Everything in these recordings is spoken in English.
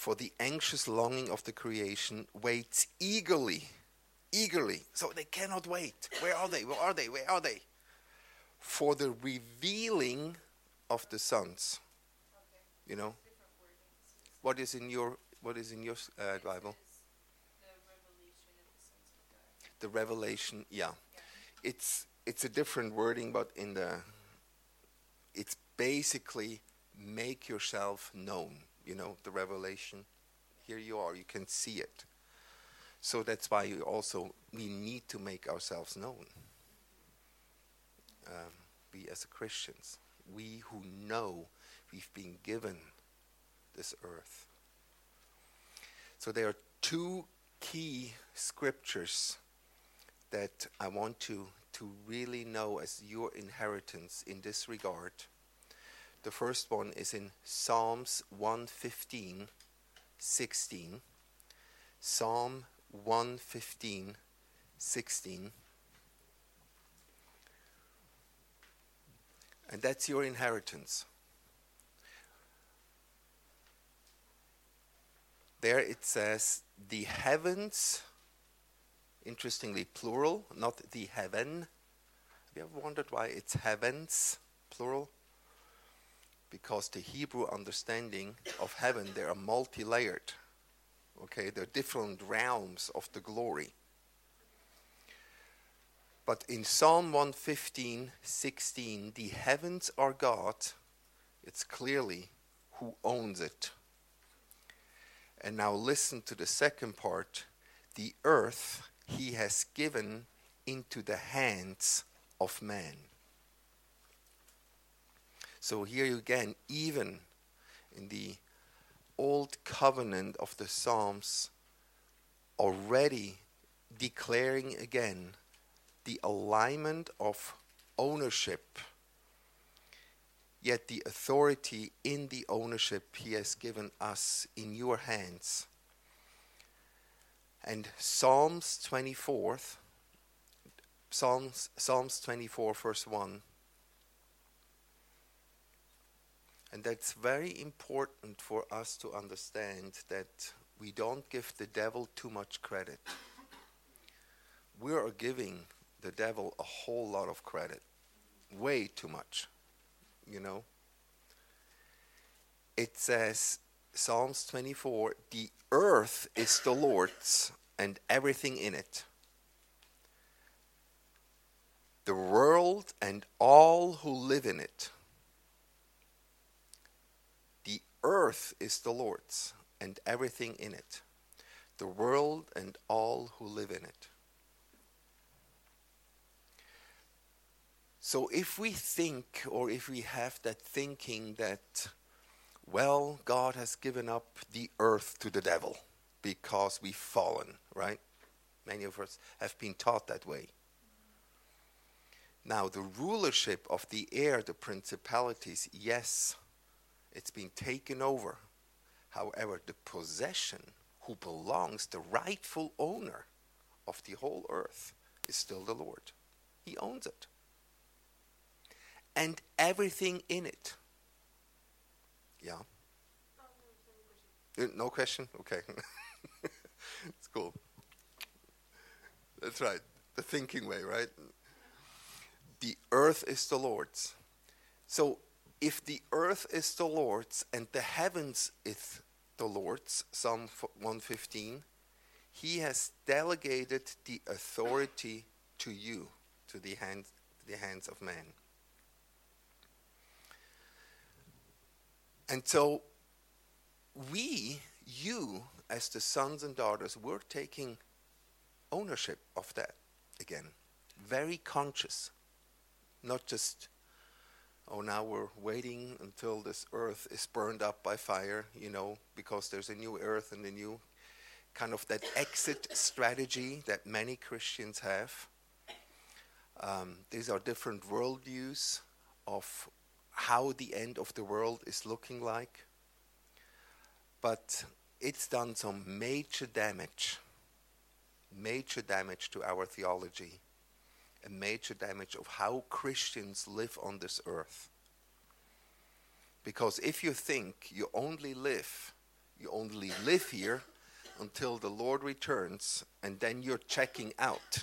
For the anxious longing of the creation waits eagerly, eagerly. So they cannot wait. Where are they? Where are they? Where are they? For the revealing of the sons. You know, what is in your what is in your uh, Bible? The revelation, yeah. It's it's a different wording, but in the it's basically make yourself known. You know, the revelation. Here you are. You can see it. So that's why you also we need to make ourselves known. Um, we as Christians, we who know we've been given this earth. So there are two key scriptures that I want to, to really know as your inheritance in this regard. The first one is in Psalms 115, 16. Psalm 115, 16. And that's your inheritance. There it says, the heavens, interestingly plural, not the heaven. Have you ever wondered why it's heavens, plural? Because the Hebrew understanding of heaven, they are multi layered. Okay, they're different realms of the glory. But in Psalm 115, 16, the heavens are God, it's clearly who owns it. And now listen to the second part. The earth he has given into the hands of man. So here again, even in the old covenant of the Psalms, already declaring again the alignment of ownership yet the authority in the ownership he has given us in your hands. And Psalms 24, Psalms, Psalms 24, verse 1. And that's very important for us to understand that we don't give the devil too much credit. We are giving the devil a whole lot of credit, way too much you know. It says, Psalms 24, the earth is the Lord's and everything in it. The world and all who live in it. The earth is the Lord's and everything in it. The world and all who live in it. So if we think, or if we have that thinking that, well, God has given up the earth to the devil because we've fallen, right? Many of us have been taught that way. Now, the rulership of the air, the principalities, yes, it's been taken over. However, the possession, who belongs, the rightful owner of the whole earth, is still the Lord. He owns it and everything in it. Yeah. No question? Okay. it's cool. That's right. The thinking way, right? The earth is the Lord's. So if the earth is the Lord's and the heavens is the Lord's, Psalm 115, he has delegated the authority to you, to the hands, the hands of man. And so we, you, as the sons and daughters, we're taking ownership of that again. Very conscious. Not just, oh, now we're waiting until this earth is burned up by fire, you know, because there's a new earth and a new kind of that exit strategy that many Christians have. Um, these are different worldviews of how the end of the world is looking like. But it's done some major damage, major damage to our theology, a major damage of how Christians live on this earth. Because if you think you only live You only live here until the Lord returns, and then you're checking out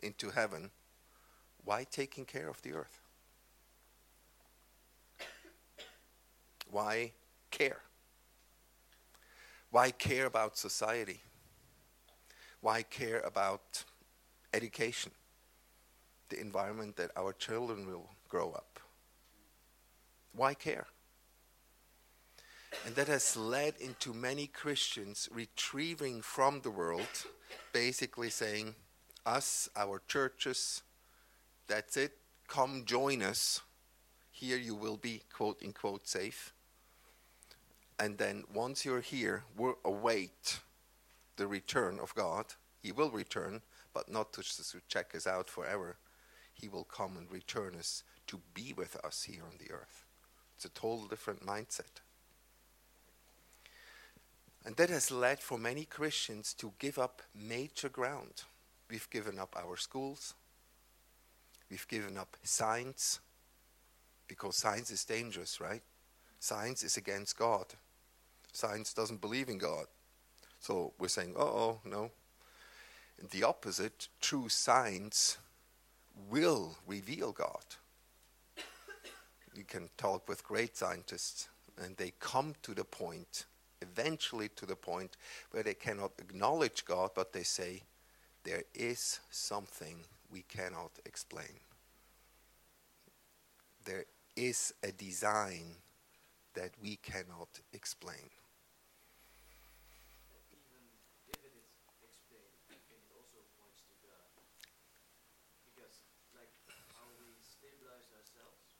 into heaven. Why taking care of the earth? Why care? Why care about society? Why care about education? The environment that our children will grow up? Why care? And that has led into many Christians retrieving from the world, basically saying, Us, our churches, that's it, come join us. Here you will be, quote unquote, safe. And then once you're here, we'll await the return of God. He will return, but not to, to check us out forever. He will come and return us to be with us here on the earth. It's a total different mindset. And that has led for many Christians to give up major ground. We've given up our schools. We've given up science because science is dangerous, right? Science is against God. Science doesn't believe in God. So we're saying, oh, oh, no. And the opposite, true science will reveal God. You can talk with great scientists, and they come to the point, eventually to the point, where they cannot acknowledge God, but they say, there is something we cannot explain. There is a design that we cannot explain. Yeah. It's like it, they know how we stabilize ourselves.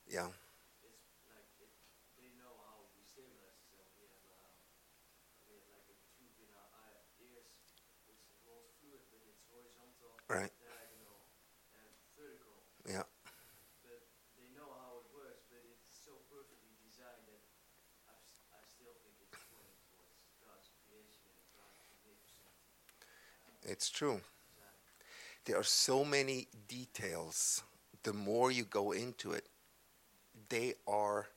We have, uh, we have like a tube in our eye, ears. It's holds fluid, but it's horizontal, Right. diagonal, and vertical. Yeah. But they know how it works, but it's so perfectly designed that I, I still think it's pointing towards God's creation and God's magnificent It's true. There are so many details. The more you go into it, they are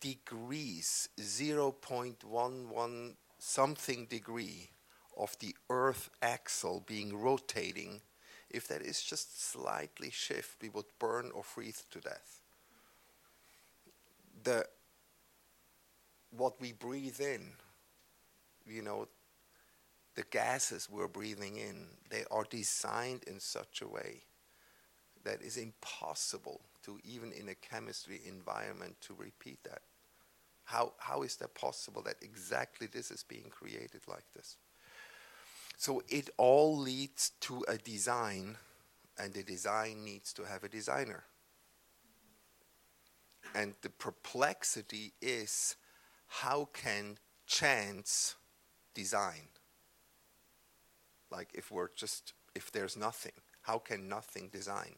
degrees, 0.11 something degree of the Earth axle being rotating. If that is just slightly shift, we would burn or freeze to death. The what we breathe in, you know, the gases we're breathing in, they are designed in such a way that is impossible to even in a chemistry environment to repeat that. How, how is that possible that exactly this is being created like this? So it all leads to a design, and the design needs to have a designer. And the perplexity is how can chance design? Like if we're just, if there's nothing, how can nothing design?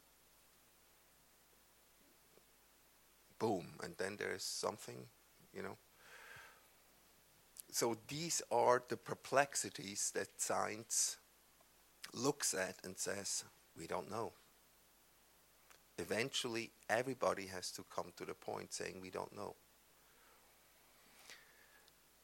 Boom, and then there's something, you know. So these are the perplexities that science looks at and says, we don't know. Eventually, everybody has to come to the point saying, we don't know.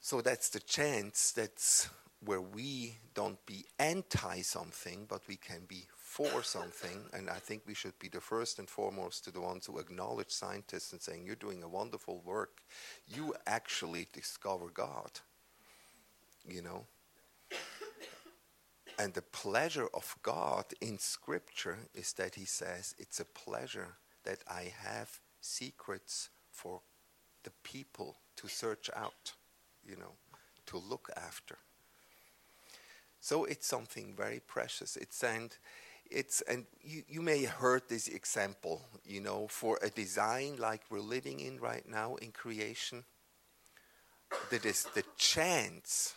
So that's the chance that's where we don't be anti something, but we can be for something. And I think we should be the first and foremost to the ones who acknowledge scientists and saying, You're doing a wonderful work. You actually discover God. You know? And the pleasure of God in Scripture is that He says, It's a pleasure that I have secrets for the people to search out, you know, to look after. So it's something very precious. It's and it's and you, you may heard this example, you know, for a design like we're living in right now in creation. That is the chance,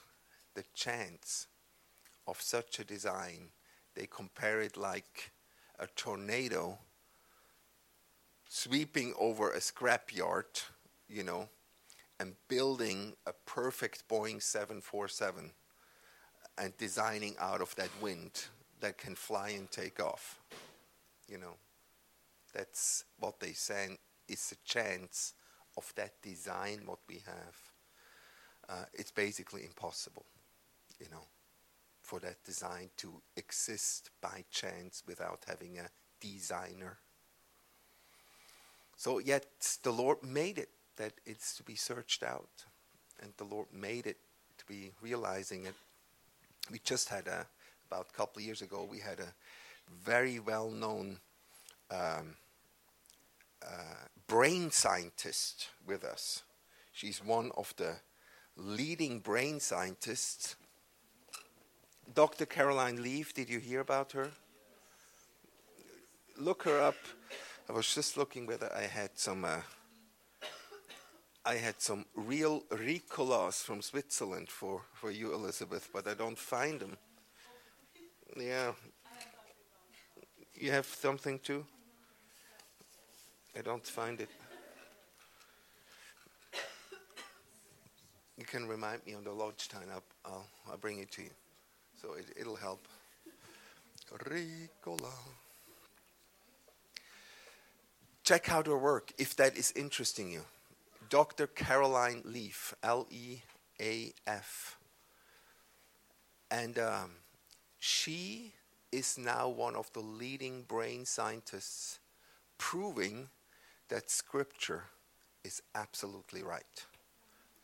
the chance of such a design. They compare it like a tornado sweeping over a scrapyard, you know, and building a perfect Boeing 747 and designing out of that wind that can fly and take off. You know, that's what they say is a chance of that design, what we have. uh, it's basically impossible, you know, for that design to exist by chance without having a designer. So, yet the Lord made it that it's to be searched out, and the Lord made it to be realizing it. We just had a, about a couple of years ago, we had a very well known um, uh, brain scientist with us. She's one of the leading brain scientists. Dr. Caroline Leaf, did you hear about her? Look her up. I was just looking whether I had some. Uh, I had some real Ricolas from Switzerland for, for you, Elizabeth, but I don't find them. Yeah. You have something too? I don't find it. You can remind me on the lodge time. I'll, I'll, I'll bring it to you. So it, it'll help. Ricola. Check out her work if that is interesting you. Dr. Caroline Leaf, L E A F. And um, she is now one of the leading brain scientists proving that scripture is absolutely right.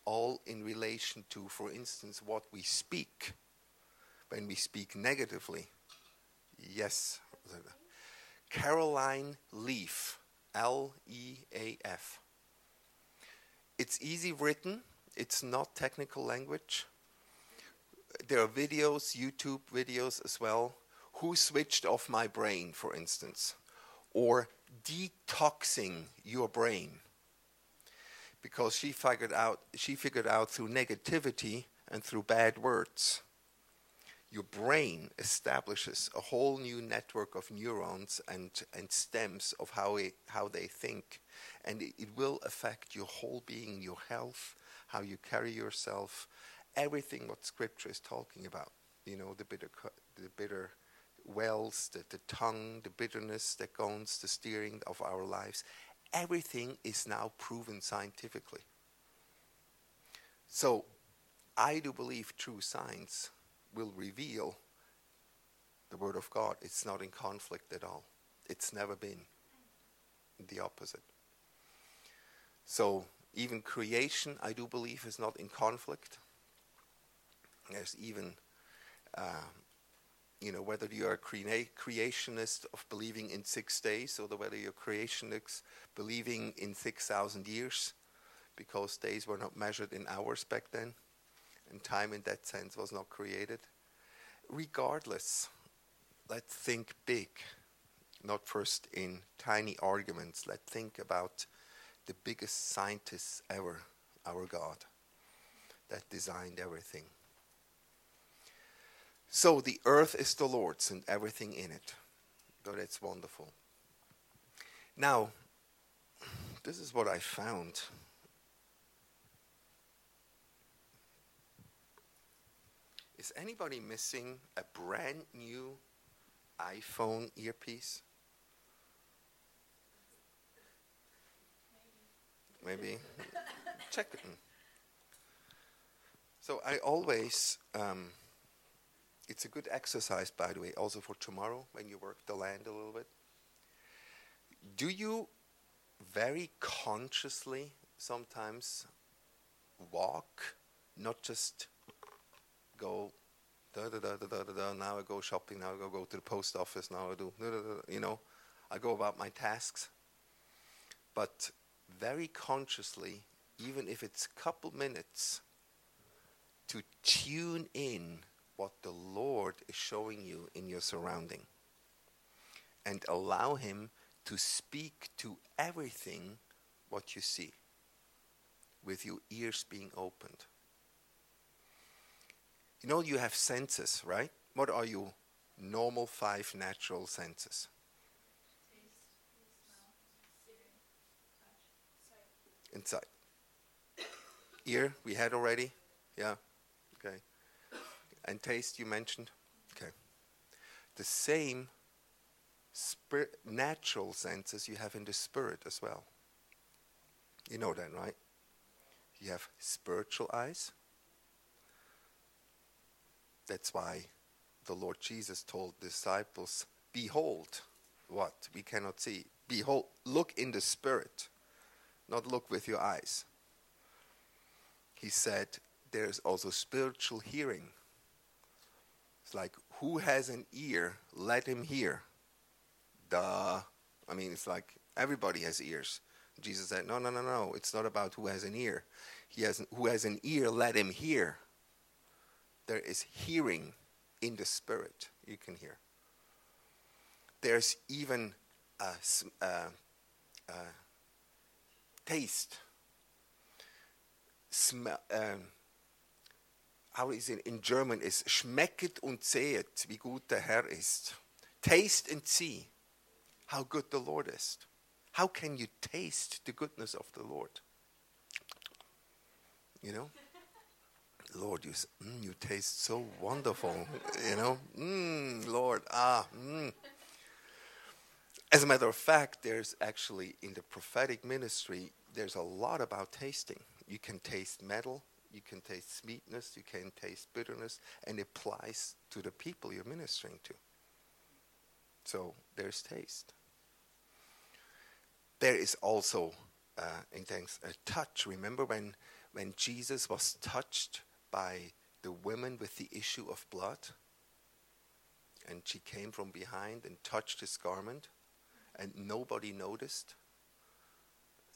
All in relation to, for instance, what we speak. When we speak negatively, yes. Caroline Leaf, L E A F. It's easy written, it's not technical language. There are videos, YouTube videos as well. Who switched off my brain, for instance? Or detoxing your brain. Because she figured out she figured out through negativity and through bad words your brain establishes a whole new network of neurons and, and stems of how, it, how they think. And it, it will affect your whole being, your health, how you carry yourself, everything what Scripture is talking about. You know, the bitter, the bitter wells, the, the tongue, the bitterness that goes, the steering of our lives. Everything is now proven scientifically. So, I do believe true science will reveal the Word of God. It's not in conflict at all. It's never been the opposite. So, even creation, I do believe, is not in conflict. There's even, uh, you know, whether you're a crea- creationist of believing in six days or whether you're creationist believing in 6,000 years, because days were not measured in hours back then and time in that sense was not created. Regardless, let's think big, not first in tiny arguments. Let's think about the biggest scientists ever, our God, that designed everything. So the earth is the Lord's and everything in it. So that's wonderful. Now, this is what I found. Is anybody missing a brand new iPhone earpiece? Maybe. Check it. So I always, um, it's a good exercise, by the way, also for tomorrow when you work the land a little bit. Do you very consciously sometimes walk, not just go da da da da da da da. Now I go shopping. Now I go go to the post office. Now I do da, da, da, you know, I go about my tasks. But very consciously, even if it's a couple minutes, to tune in what the Lord is showing you in your surrounding, and allow Him to speak to everything what you see, with your ears being opened. You know, you have senses, right? What are your normal five natural senses? Inside. Ear, we had already? Yeah. Okay. And taste, you mentioned? Okay. The same spirit, natural senses you have in the spirit as well. You know that, right? You have spiritual eyes That's why the Lord Jesus told disciples, Behold, what we cannot see. Behold, look in the Spirit, not look with your eyes. He said, There's also spiritual hearing. It's like, who has an ear? Let him hear. Duh. I mean, it's like everybody has ears. Jesus said, No, no, no, no. It's not about who has an ear. He has, who has an ear, let him hear. There is hearing in the spirit. You can hear. There's even a, a, a taste. Smell. Um, it in German? Is schmecket und sehet, wie gut der Herr ist. Taste and see how good the Lord is. How can you taste the goodness of the Lord? You know? Lord, you, mm, you taste so wonderful. You know? Mm, Lord, ah, mm. As a matter of fact, there's actually in the prophetic ministry, there's a lot about tasting. You can taste metal, you can taste sweetness, you can taste bitterness, and it applies to the people you're ministering to. So there's taste. There is also, uh, in thanks, a touch. Remember when, when Jesus was touched by the woman with the issue of blood? And she came from behind and touched his garment, and nobody noticed.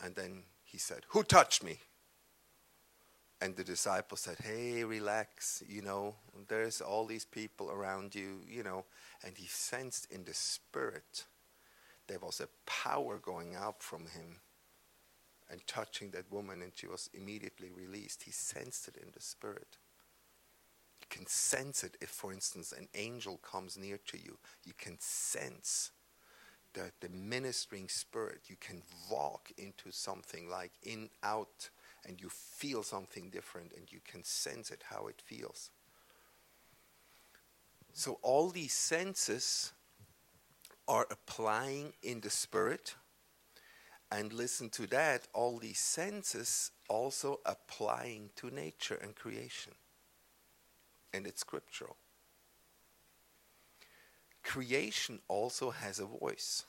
And then he said, Who touched me? And the disciples said, Hey, relax, you know, there's all these people around you, you know. And he sensed in the spirit there was a power going out from him and touching that woman, and she was immediately released. He sensed it in the spirit. You can sense it if, for instance, an angel comes near to you. You can sense the, the ministering spirit. You can walk into something like in, out, and you feel something different, and you can sense it, how it feels. So, all these senses are applying in the spirit. And listen to that, all these senses also applying to nature and creation. And it's scriptural. Creation also has a voice.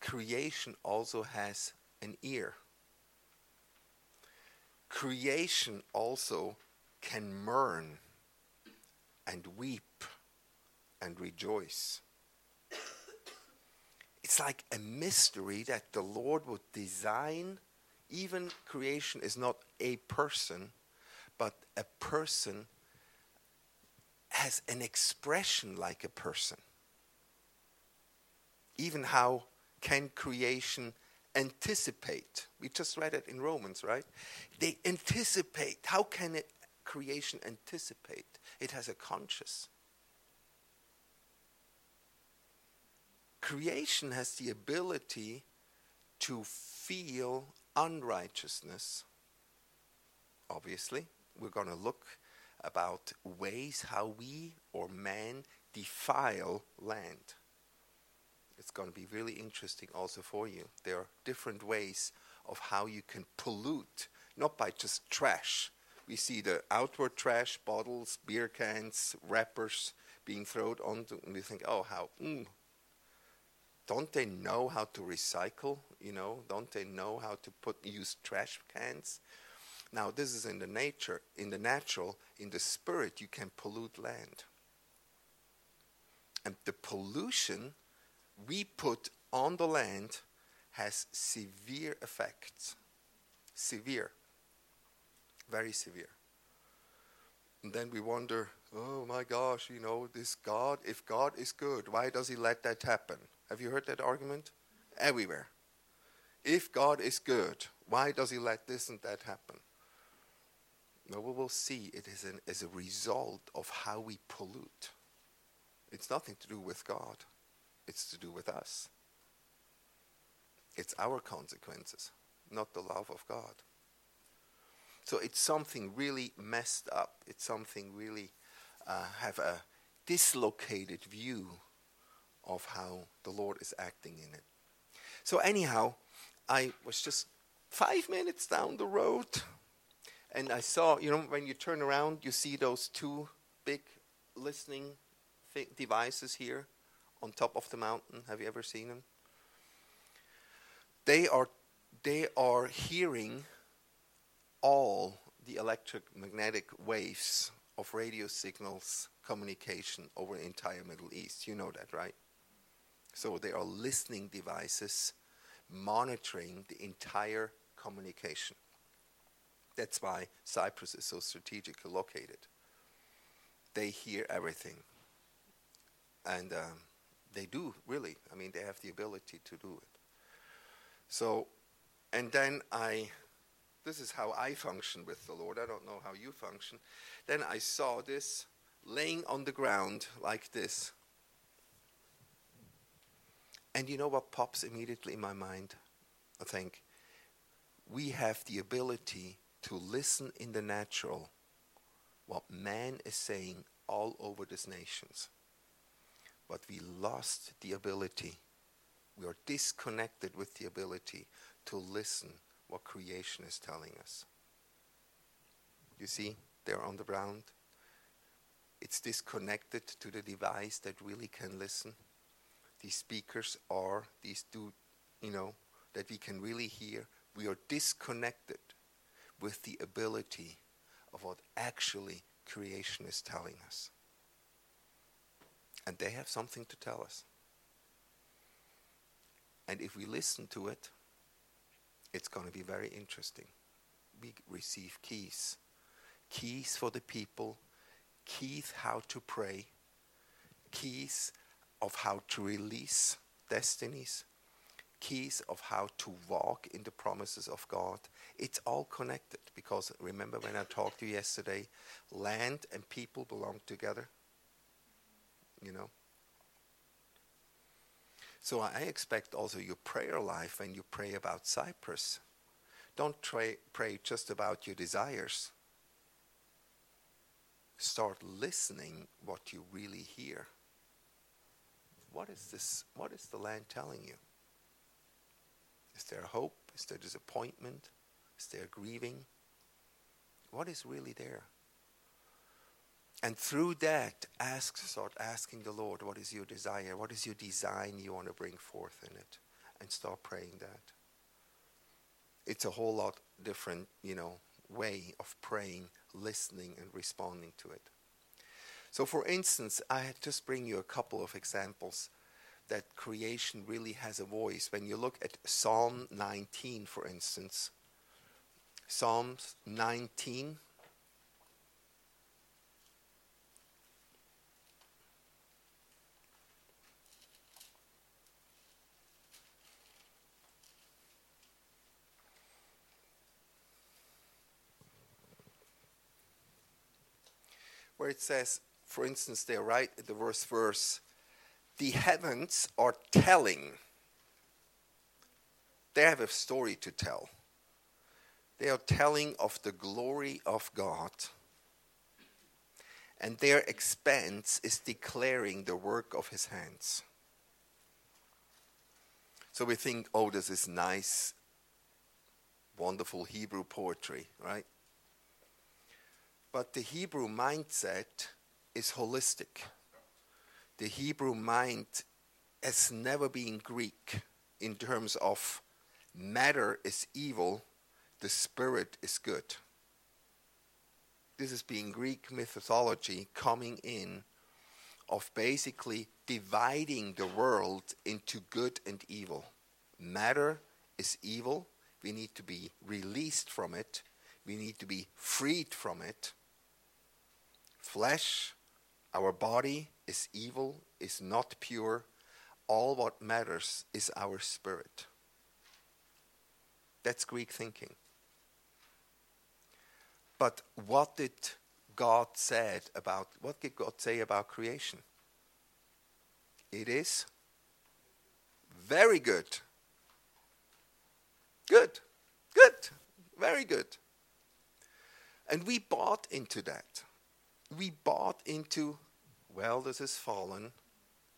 Creation also has an ear. Creation also can mourn and weep and rejoice. It's like a mystery that the Lord would design. Even creation is not a person, but a person has an expression like a person. Even how can creation anticipate? We just read it in Romans, right? They anticipate. How can it, creation anticipate? It has a conscious. creation has the ability to feel unrighteousness. Obviously, we're going to look about ways how we or man defile land. It's going to be really interesting also for you. There are different ways of how you can pollute, not by just trash. We see the outward trash, bottles, beer cans, wrappers being thrown onto, and we think, oh, how, mm, don't they know how to recycle? You know, don't they know how to put use trash cans? Now, this is in the nature, in the natural, in the spirit, you can pollute land. And the pollution we put on the land has severe effects. Severe. Very severe. And then we wonder, oh my gosh, you know, this God, if God is good, why does he let that happen? Have you heard that argument? Everywhere. If God is good, why does He let this and that happen? No, we will see it is an, as a result of how we pollute. It's nothing to do with God, it's to do with us. It's our consequences, not the love of God. So it's something really messed up. It's something really uh, have a dislocated view of how the Lord is acting in it. So, anyhow, I was just five minutes down the road and I saw, you know, when you turn around, you see those two big listening devices here on top of the mountain? Have you ever seen them? They are they are hearing all the electromagnetic waves of radio signals communication over the entire Middle East. You know that, right? So they are listening devices monitoring the entire communication. That's why Cyprus is so strategically located. They hear everything. And um, they do, really. I mean, they have the ability to do it. So, and then I, this is how I function with the Lord. I don't know how you function. Then I saw this laying on the ground like this. And you know what pops immediately in my mind? I think we have the ability to listen in the natural what man is saying all over these nations. But we lost the ability, we are disconnected with the ability to listen what creation is telling us. You see, they're on the ground. It's disconnected to the device that really can listen. These speakers are, these do, you know, that we can really hear. We are disconnected with the ability of what actually creation is telling us. And they have something to tell us. And if we listen to it, it's going to be very interesting. We receive keys keys for the people, keys how to pray, keys of how to release destinies, keys of how to walk in the promises of God. It's all connected because remember when I talked to you yesterday, land and people belong together. You know? So I expect also your prayer life when you pray about Cyprus. Don't try, pray just about your desires. Start listening what you really hear. What is this? What is the land telling you? Is there hope? Is there disappointment? Is there grieving? What is really there? And through that, ask, start asking the Lord, what is your desire? What is your design you want to bring forth in it? And start praying that. It's a whole lot different, you know, way of praying, listening, and responding to it. So, for instance, I had just bring you a couple of examples that creation really has a voice. When you look at Psalm 19, for instance, Psalms 19. Where it says, for instance, they write the verse verse, the heavens are telling. They have a story to tell. They are telling of the glory of God. And their expanse is declaring the work of his hands. So we think, oh, this is nice, wonderful Hebrew poetry, right? But the Hebrew mindset is holistic. The Hebrew mind has never been Greek in terms of matter is evil, the spirit is good. This is being Greek mythology coming in of basically dividing the world into good and evil. Matter is evil. We need to be released from it. We need to be freed from it. Flesh, our body, is evil, is not pure. All what matters is our spirit. That's Greek thinking. But what did God said about what did God say about creation? It is very good. Good. Good. Very good. And we bought into that. We bought into, well, this is fallen.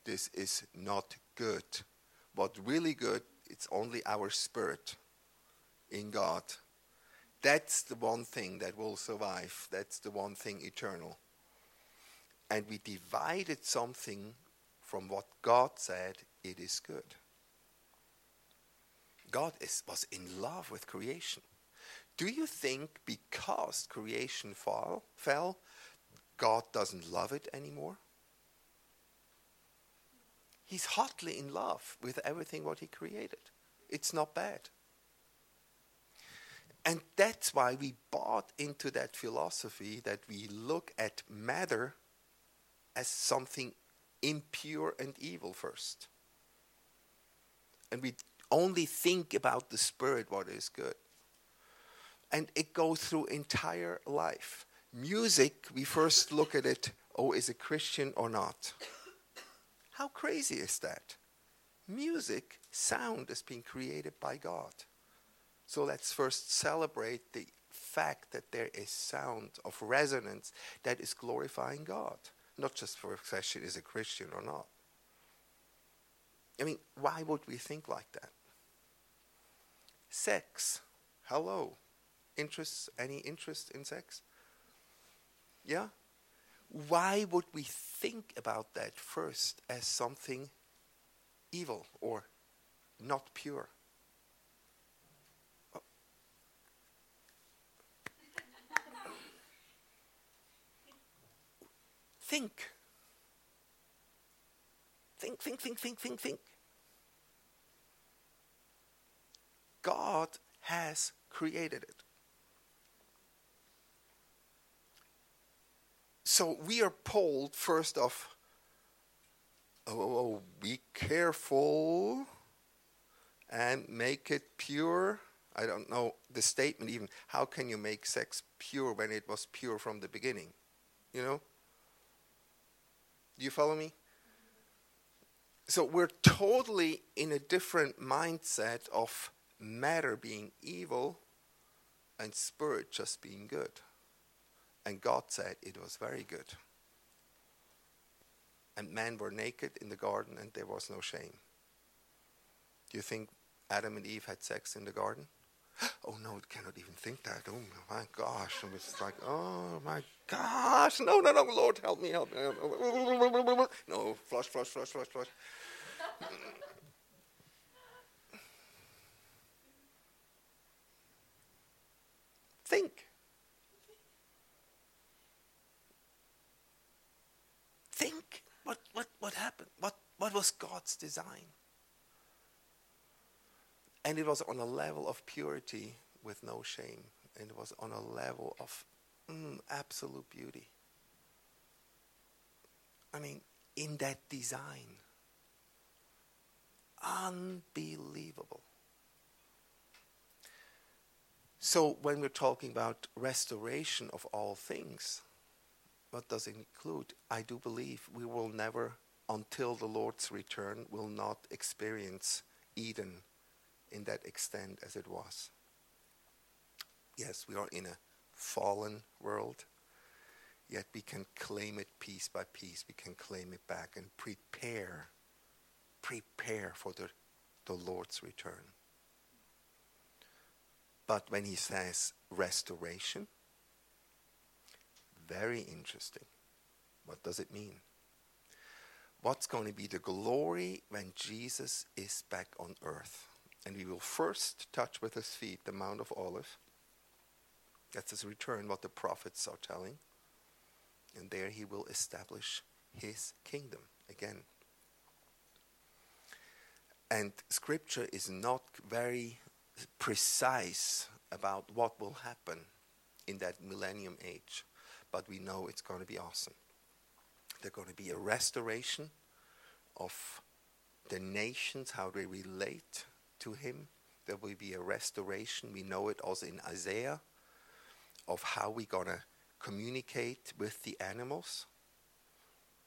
This is not good. But really good, it's only our spirit in God. That's the one thing that will survive. That's the one thing eternal. and we divided something from what God said it is good. God is, was in love with creation. Do you think because creation fall, fell, God doesn't love it anymore? He's hotly in love with everything what he created. It's not bad. And that's why we bought into that philosophy that we look at matter as something impure and evil first. And we only think about the spirit, what is good. And it goes through entire life. Music, we first look at it, oh, is it Christian or not? How crazy is that? Music, sound is being created by God. So let's first celebrate the fact that there is sound of resonance that is glorifying God, not just for a question is a Christian or not. I mean, why would we think like that? Sex. Hello. Interest any interest in sex? Yeah? Why would we think about that first as something evil or not pure? Oh. Think. Think, think, think, think, think, think. God has created it. So we are told, first off, oh, oh, oh, be careful and make it pure. I don't know the statement even. How can you make sex pure when it was pure from the beginning? You know? Do you follow me? So we're totally in a different mindset of matter being evil and spirit just being good. And God said it was very good. And men were naked in the garden and there was no shame. Do you think Adam and Eve had sex in the garden? Oh no, cannot even think that. Oh my gosh. And it's like, oh my gosh. No, no, no, Lord, help me, help me. No, flush, flush, flush, flush, flush. Think. What, what, what happened? What, what was God's design? And it was on a level of purity with no shame. And it was on a level of mm, absolute beauty. I mean, in that design. Unbelievable. So, when we're talking about restoration of all things, what does it include? I do believe we will never, until the Lord's return, will not experience Eden in that extent as it was. Yes, we are in a fallen world, yet we can claim it piece by piece. We can claim it back and prepare, prepare for the, the Lord's return. But when he says restoration, very interesting. What does it mean? What's going to be the glory when Jesus is back on earth? And we will first touch with his feet the Mount of Olives. That's his return, what the prophets are telling. And there he will establish his kingdom again. And scripture is not very precise about what will happen in that millennium age, but we know it's going to be awesome. There's going to be a restoration of the nations, how they relate to him. There will be a restoration. We know it also in Isaiah of how we're going to communicate with the animals.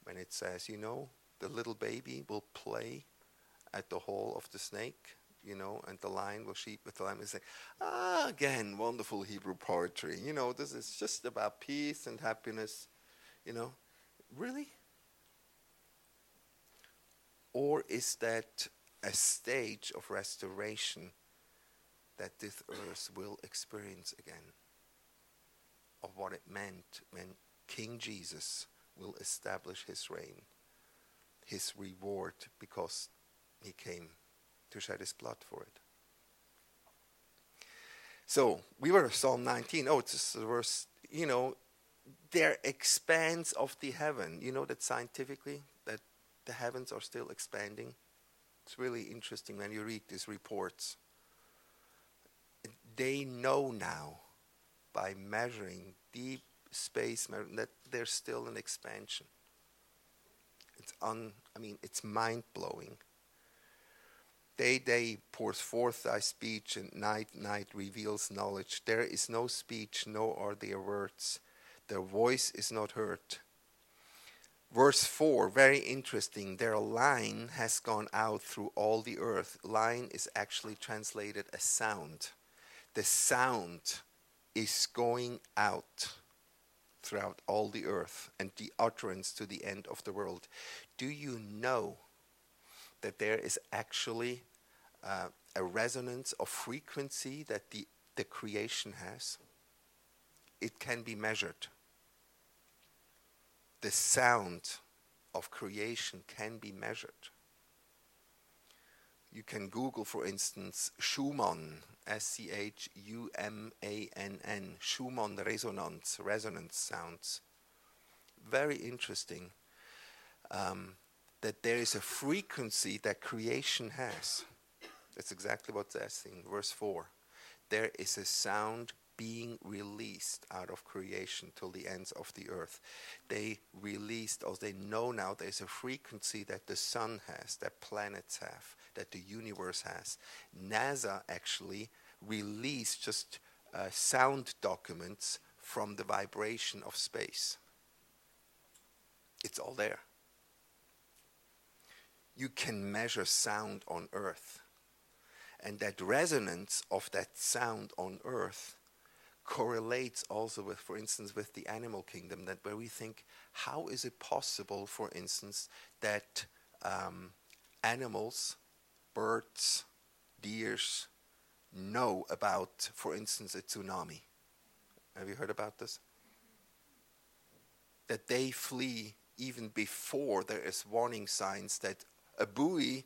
When it says, you know, the little baby will play at the hole of the snake, you know, and the lion will sheep with the lamb. And say, ah, again, wonderful Hebrew poetry. You know, this is just about peace and happiness. You know, really? Or is that a stage of restoration that this earth will experience again? Of what it meant when King Jesus will establish his reign, his reward, because he came to shed his blood for it. So we were Psalm 19. Oh, it's just a verse, you know, their expanse of the heaven. You know that scientifically that the heavens are still expanding. It's really interesting when you read these reports. They know now by measuring deep space that there's still an expansion. It's un I mean it's mind blowing. Day, day pours forth thy speech, and night, night reveals knowledge. There is no speech, nor are there words. Their voice is not heard. Verse 4, very interesting. Their line has gone out through all the earth. Line is actually translated as sound. The sound is going out throughout all the earth and the utterance to the end of the world. Do you know that there is actually uh, a resonance of frequency that the, the creation has. It can be measured. The sound of creation can be measured. You can Google, for instance, Schumann, S C H U M A N N, Schumann resonance, resonance sounds. Very interesting. Um, that there is a frequency that creation has. That's exactly what it says in verse 4. There is a sound being released out of creation till the ends of the earth. They released, or they know now there's a frequency that the sun has, that planets have, that the universe has. NASA actually released just uh, sound documents from the vibration of space. It's all there you can measure sound on earth. And that resonance of that sound on earth correlates also with, for instance, with the animal kingdom, that where we think, how is it possible, for instance, that um, animals, birds, deers, know about, for instance, a tsunami? Have you heard about this? That they flee even before there is warning signs that a buoy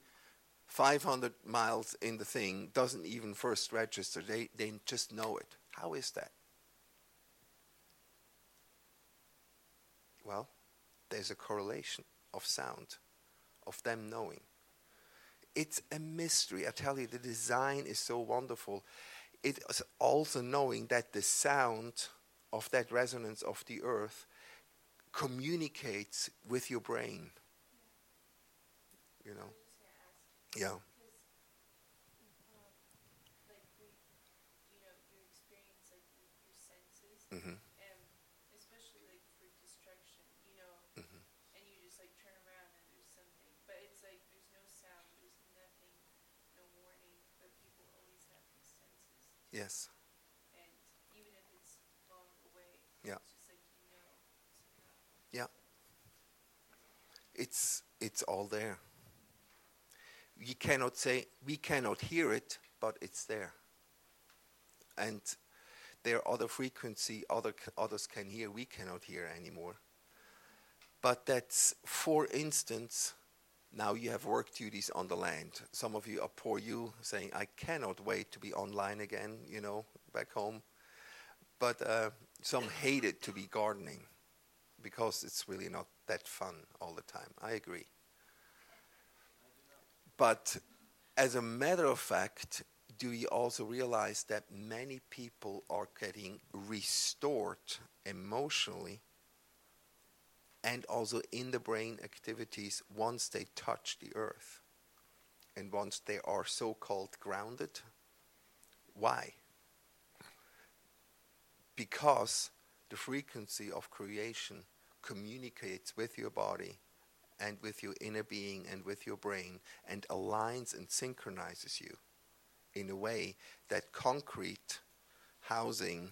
500 miles in the thing doesn't even first register. They, they just know it. How is that? Well, there's a correlation of sound, of them knowing. It's a mystery. I tell you, the design is so wonderful. It's also knowing that the sound of that resonance of the earth communicates with your brain you know. Yeah. Mm-hmm. And especially like for destruction, you know, Mhm. and you just like turn around and there's something, but it's like there's no sound, there's nothing, no warning, but people always have these senses, Yes. and even if it's long away, Yeah. it's just like you know somehow. It's it's all there. You cannot say we cannot hear it, but it's there. And there are other frequency other others can hear we cannot hear anymore. But that's for instance now you have work duties on the land. Some of you are poor you saying I cannot wait to be online again, you know, back home. But uh, some hate it to be gardening because it's really not that fun all the time. I agree. But as a matter of fact, do you also realize that many people are getting restored emotionally and also in the brain activities once they touch the earth and once they are so called grounded? Why? Because the frequency of creation communicates with your body and with your inner being and with your brain and aligns and synchronizes you in a way that concrete housing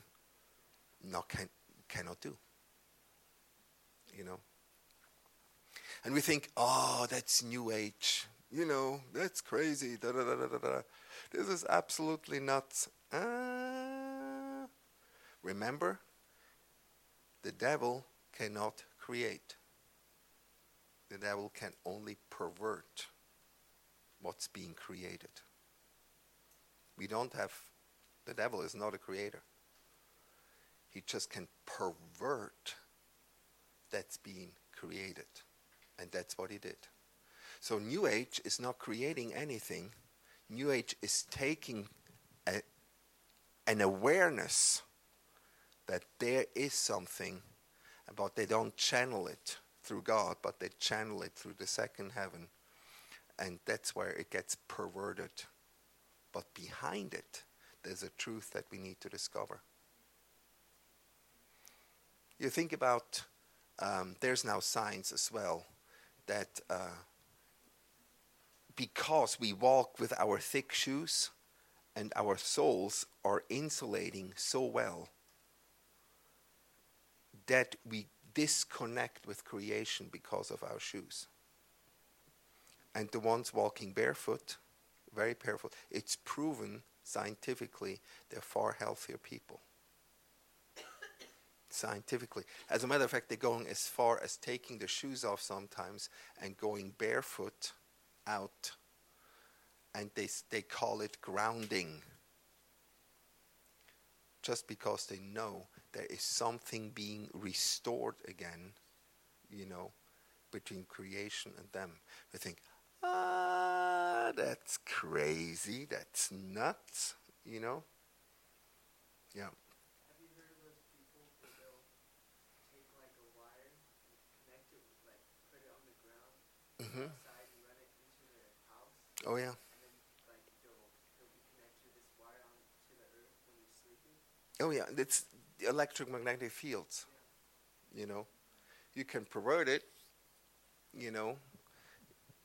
not can, cannot do. You know? And we think, oh, that's new age. You know, that's crazy. Da, da, da, da, da. This is absolutely nuts. Ah. remember, the devil cannot create. The devil can only pervert what's being created. We don't have, the devil is not a creator. He just can pervert that's being created. And that's what he did. So New Age is not creating anything. New Age is taking a, an awareness that there is something, but they don't channel it through God, but they channel it through the second heaven. And that's where it gets perverted. But behind it, there's a truth that we need to discover. You think about, um, there's now science as well that uh, because we walk with our thick shoes and our soles are insulating so well that we disconnect with creation because of our shoes. And the ones walking barefoot, very barefoot, it's proven scientifically they're far healthier people. Scientifically. As a matter of fact, they're going as far as taking their shoes off sometimes and going barefoot out. And they, they call it grounding. Just because they know there is something being restored again, you know, between creation and them. They think, ah, that's crazy, that's nuts, you know? Yeah. Have you heard of those people that they'll take like a wire and connect it with like put it on the ground hmm outside and run it into their house Oh, yeah. then like they'll they'll be connected this wire onto the earth when you're sleeping. Oh, yeah. It's electromagnetic fields, you know? You can pervert it, you know?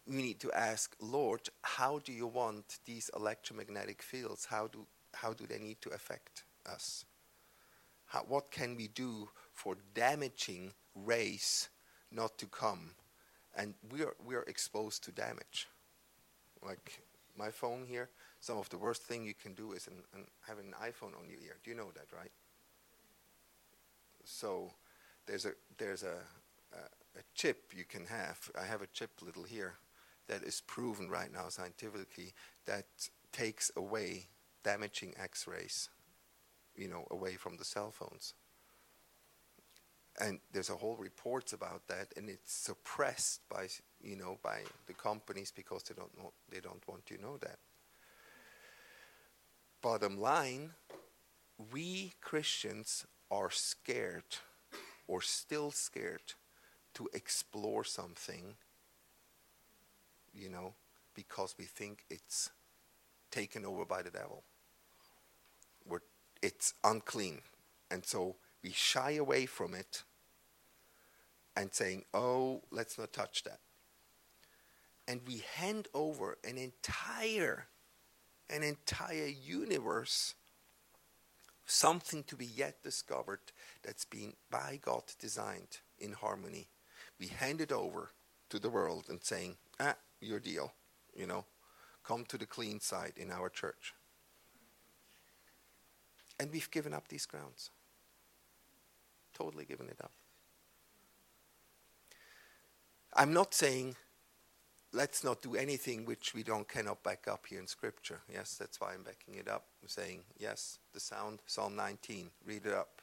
We need to ask, Lord, how do you want these electromagnetic fields? How do, how do they need to affect us? How, what can we do for damaging rays not to come? And we are, we are exposed to damage. Like my phone here, some of the worst thing you can do is an, an, have an iPhone on your ear. Do you know that, right? So there's a there's a, a, a chip you can have. I have a chip little here that is proven right now scientifically that takes away damaging X-rays, you know, away from the cell phones. And there's a whole reports about that, and it's suppressed by you know by the companies because they don't know they don't want you to know that. Bottom line, we Christians are scared or still scared to explore something, you know, because we think it's taken over by the devil. We're, it's unclean. And so we shy away from it and saying, oh, let's not touch that. And we hand over an entire, an entire universe something to be yet discovered that's been by God designed in harmony. We hand it over to the world and saying, ah, your deal, you know, come to the clean side in our church. And we've given up these grounds. Totally given it up. I'm not saying let's not do anything which we don't cannot back up here in scripture yes that's why i'm backing it up i'm saying yes the sound psalm 19 read it up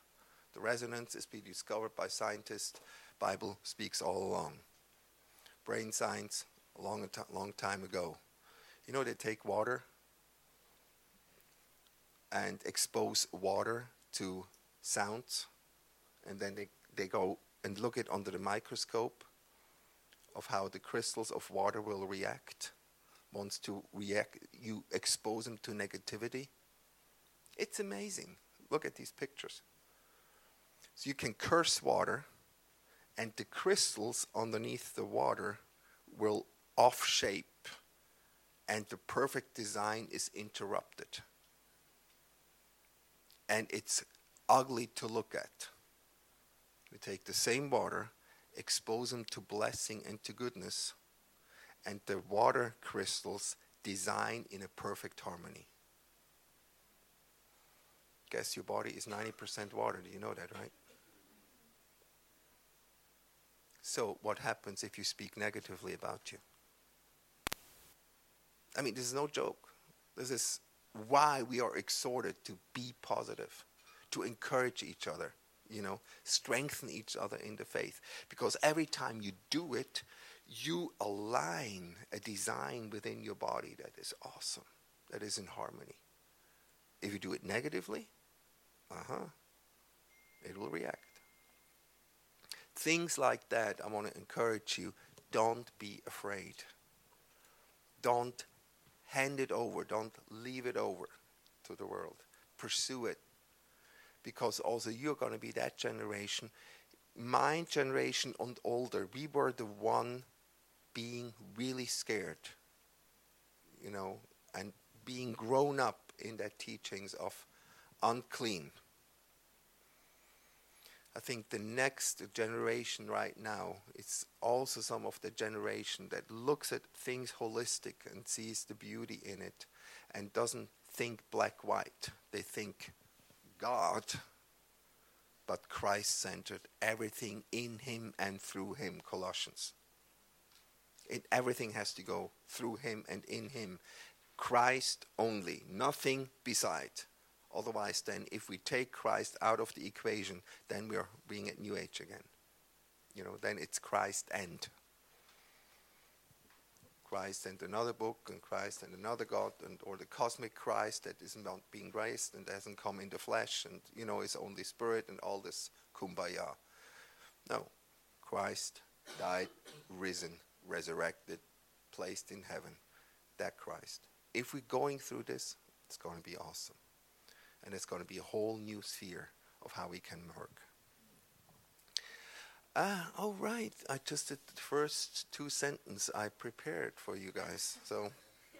the resonance is being discovered by scientists bible speaks all along brain science a long, long time ago. You know they take water and expose water to sounds and then they, they go and look it under the microscope of how the crystals of water will react once to react you expose them to negativity. It's amazing. Look at these pictures. So you can curse water and the crystals underneath the water will off shape and the perfect design is interrupted and it's ugly to look at we take the same water expose them to blessing and to goodness, and the water crystals design in a perfect harmony. Guess your body is 90% water. Do you know that, right? So, what happens if you speak negatively about you? I mean, this is no joke. This is why we are exhorted to be positive, to encourage each other, you know, strengthen each other in the faith. Because every time you do it, you align a design within your body that is awesome, that is in harmony. If you do it negatively, uh huh, it will react. Things like that, I want to encourage you don't be afraid. Don't hand it over, don't leave it over to the world. Pursue it. Because also you're going to be that generation. My generation and older, we were the one being really scared, you know, and being grown up in that teachings of unclean. I think the next generation right now is also some of the generation that looks at things holistic and sees the beauty in it and doesn't think black white. They think God, but Christ centered, everything in Him and through Him, Colossians. It, everything has to go through Him and in Him. Christ only, nothing beside. Otherwise, then, if we take Christ out of the equation, then we are being at New Age again. You know, then it's Christ and. Christ and another book, and Christ and another God, and or the cosmic Christ that is not being raised and hasn't come in the flesh, and you know is only spirit and all this kumbaya. No, Christ died, risen, resurrected, placed in heaven. That Christ. If we're going through this, it's going to be awesome and it's going to be a whole new sphere of how we can work. Ah, all right. I just did the first two sentences I prepared for you guys. So